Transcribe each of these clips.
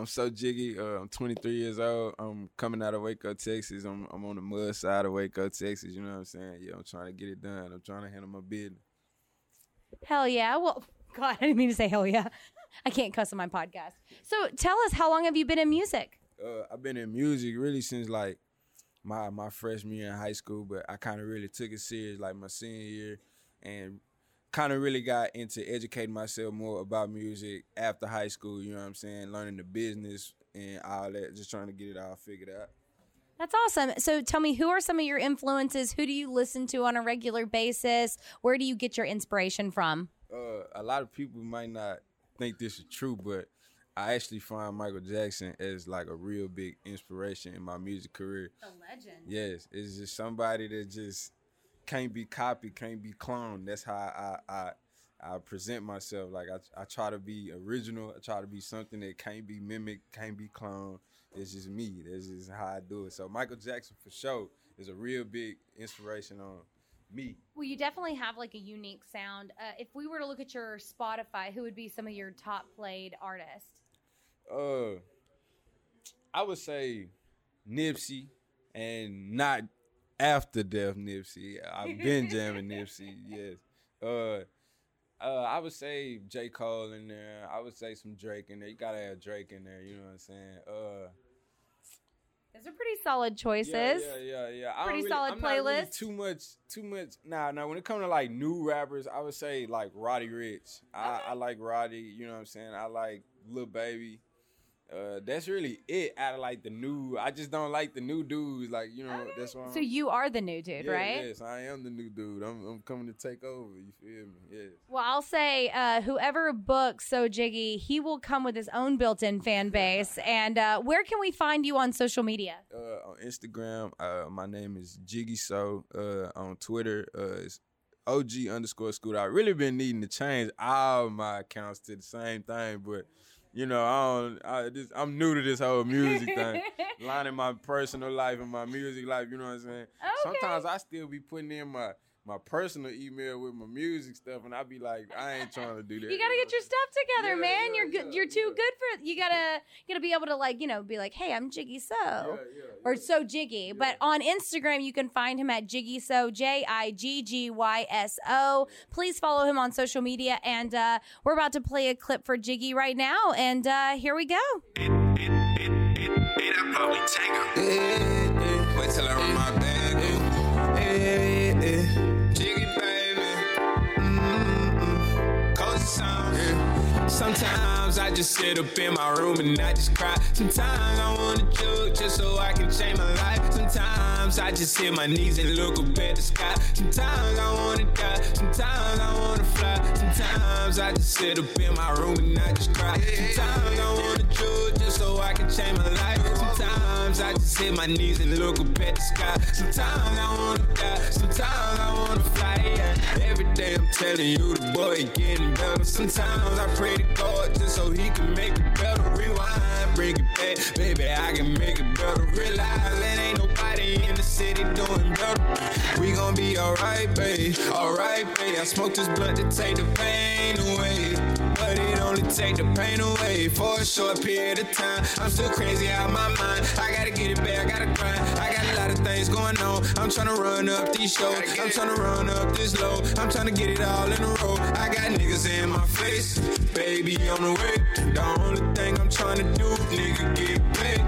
I'm so jiggy. Uh, I'm 23 years old. I'm coming out of Waco, Texas. I'm I'm on the mud side of Waco, Texas. You know what I'm saying? Yeah, I'm trying to get it done. I'm trying to handle my business. Hell yeah. Well, God, I didn't mean to say hell yeah. I can't cuss on my podcast. So tell us, how long have you been in music? Uh, I've been in music really since like my my freshman year in high school, but I kind of really took it serious like my senior year, and kind of really got into educating myself more about music after high school. You know what I'm saying? Learning the business and all that, just trying to get it all figured out. That's awesome. So tell me, who are some of your influences? Who do you listen to on a regular basis? Where do you get your inspiration from? Uh, a lot of people might not think this is true, but I actually find Michael Jackson as like a real big inspiration in my music career. A legend. Yes, it's just somebody that just can't be copied, can't be cloned. That's how I I I present myself. Like I I try to be original. I try to be something that can't be mimicked, can't be cloned. It's just me. That's just how I do it. So Michael Jackson for sure is a real big inspiration on me. Well, you definitely have like a unique sound. Uh, if we were to look at your Spotify, who would be some of your top played artists? Uh, I would say Nipsey, and not after death Nipsey. I've been jamming Nipsey. Yes. Uh, uh, I would say J Cole in there. I would say some Drake in there. You gotta have Drake in there. You know what I'm saying? Uh, Those are pretty solid choices. yeah, yeah, yeah, yeah. I Pretty really- solid I'm not really playlist. too much, too much. Nah, nah. When it comes to like new rappers, I would say like Roddy Ricch. I, I like Roddy. You know what I'm saying? I like Lil Baby. Uh, that's really it out of like the new. I just don't like the new dudes. Like you know, that's why. So you are the new dude, Yeah, right? Yes, I am the new dude. I'm, I'm coming to take over. You feel me? Yes. Well, I'll say uh, whoever books So Jiggy, he will come with his own built-in fan base. and uh, where can we find you on social media? Uh, on Instagram, uh, my name is Jiggy So. Uh, on Twitter, uh, it's OG underscore Scooter. I've really been needing to change all my accounts to the same thing, but you know, I don't. I just, I'm new to this whole music thing, lining my personal life and my music life. You know what I'm saying? Sometimes I still be putting in my my personal email with my music stuff, and I'd be like, I ain't trying to do that. You gotta get your stuff together, Yeah, man. yeah, you're good. yeah, you're too good for. You gotta. You gotta be able to like, you know, be like, hey, I'm Jiggy So, yeah, or So Jiggy. But on Instagram, you can find him at Jiggy So, J I G G Y S O. Please follow him on social media. And uh, we're about to play a clip for Jiggy right now. And uh, here we go. Wait till I Sometimes I just sit up in my room and I just cry. Sometimes I wanna joke just so I can change my life. Sometimes I just hit my knees and look up at the sky. Sometimes I wanna die. Sometimes I wanna fly. Sometimes I just sit up in my room and I just cry. Sometimes I wanna joke just so I can change my life. Sometimes I just hit my knees and look up at the sky. Sometimes I wanna die. Sometimes I wanna fly. Yeah. Every day I'm telling you the boy getting better. Sometimes I pray to God just so he can make it better. Rewind, bring it back, baby. I can make it better. Realize there ain't nobody in the city doing better. We gon' be alright, babe. Alright, babe. I smoke this blunt to take the pain away. But it only take the pain away for a short period of time. I'm still crazy out of my mind. I gotta get it back, I gotta grind. I got a lot of things going on. I'm tryna run up these shows. I'm tryna run up this low. I'm tryna get it all in a row. I got niggas in my face, baby on the way. The only thing I'm tryna do, nigga, get paid.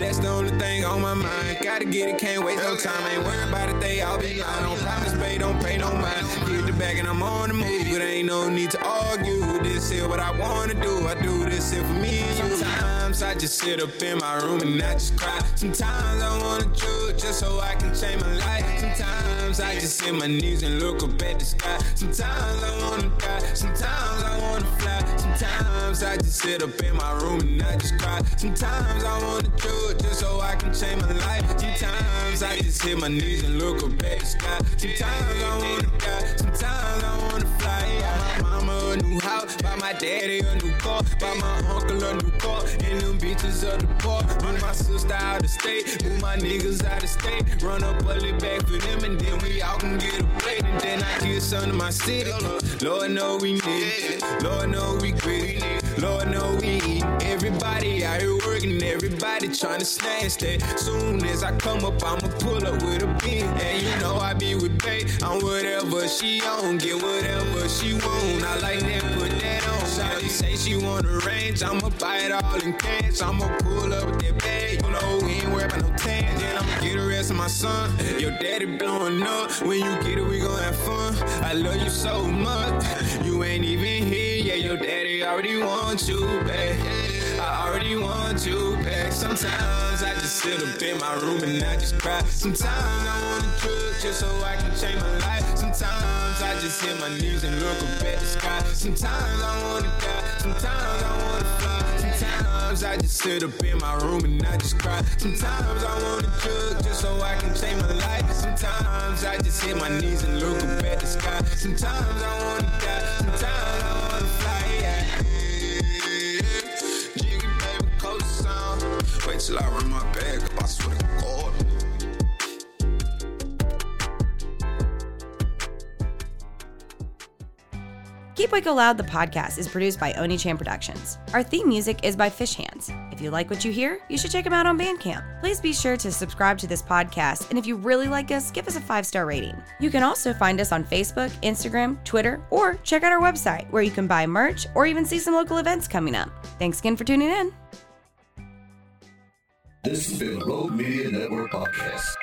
That's the only thing on my mind. Gotta get it, can't waste no time. Ain't worried about it, they all be lying. Don't promise, pay, don't pay no mind. Get the bag and I'm on the move, but ain't no need to argue. This is what I wanna do. I do this here for me. Sometimes I just sit up in my room and I just cry. Sometimes I wanna drug just so I can change my life. Sometimes I just hit my knees and look up at the sky. Sometimes I wanna die. Sometimes I wanna fly. Sometimes I just sit up in my room and I just cry. Sometimes I wanna drug just so I can change my life. Sometimes I just hit my knees and look up at the sky. Sometimes I wanna die. Sometimes I wanna fly. My daddy a new car, buy my uncle a new car, and them bitches of the park. Move my sister out of state, move my niggas out of state, run up bully back for them, and then we all can get a plate, and then I some to my city. Lord know we need it, Lord know we greedy, Lord know we. Everybody out here working, everybody trying to snag stay. Soon as I come up, I'ma pull up with a beam, and you know I be with Bay on whatever she on, get whatever she want. I like that, put that on. Shawty say she want a range, I'ma buy it all in cash. I'ma pull up with that bag, you know we ain't about no tan. Then I'ma get the rest of my son. Your daddy blowing up, when you get it, we gon' have fun. I love you so much, you ain't even here, yeah. Your daddy already wants you back. I already want you back. Sometimes I just sit up in my room and I just cry. Sometimes I wanna drug just so I can change my life. Sometimes I just hit my knees and look up at the sky. Sometimes I wanna die. Sometimes I wanna fly. Sometimes I just sit up in my room and I just cry. Sometimes I wanna drug just so I can change my life. Sometimes I just hit my knees and look Sometimes I wanna die. Sometimes Keep Waco Loud, the podcast, is produced by Oni-Chan Productions. Our theme music is by Fish Hands. If you like what you hear, you should check them out on Bandcamp. Please be sure to subscribe to this podcast, and if you really like us, give us a five star rating. You can also find us on Facebook, Instagram, Twitter, or check out our website where you can buy merch or even see some local events coming up. Thanks again for tuning in. This has been a Rogue Media Network podcast.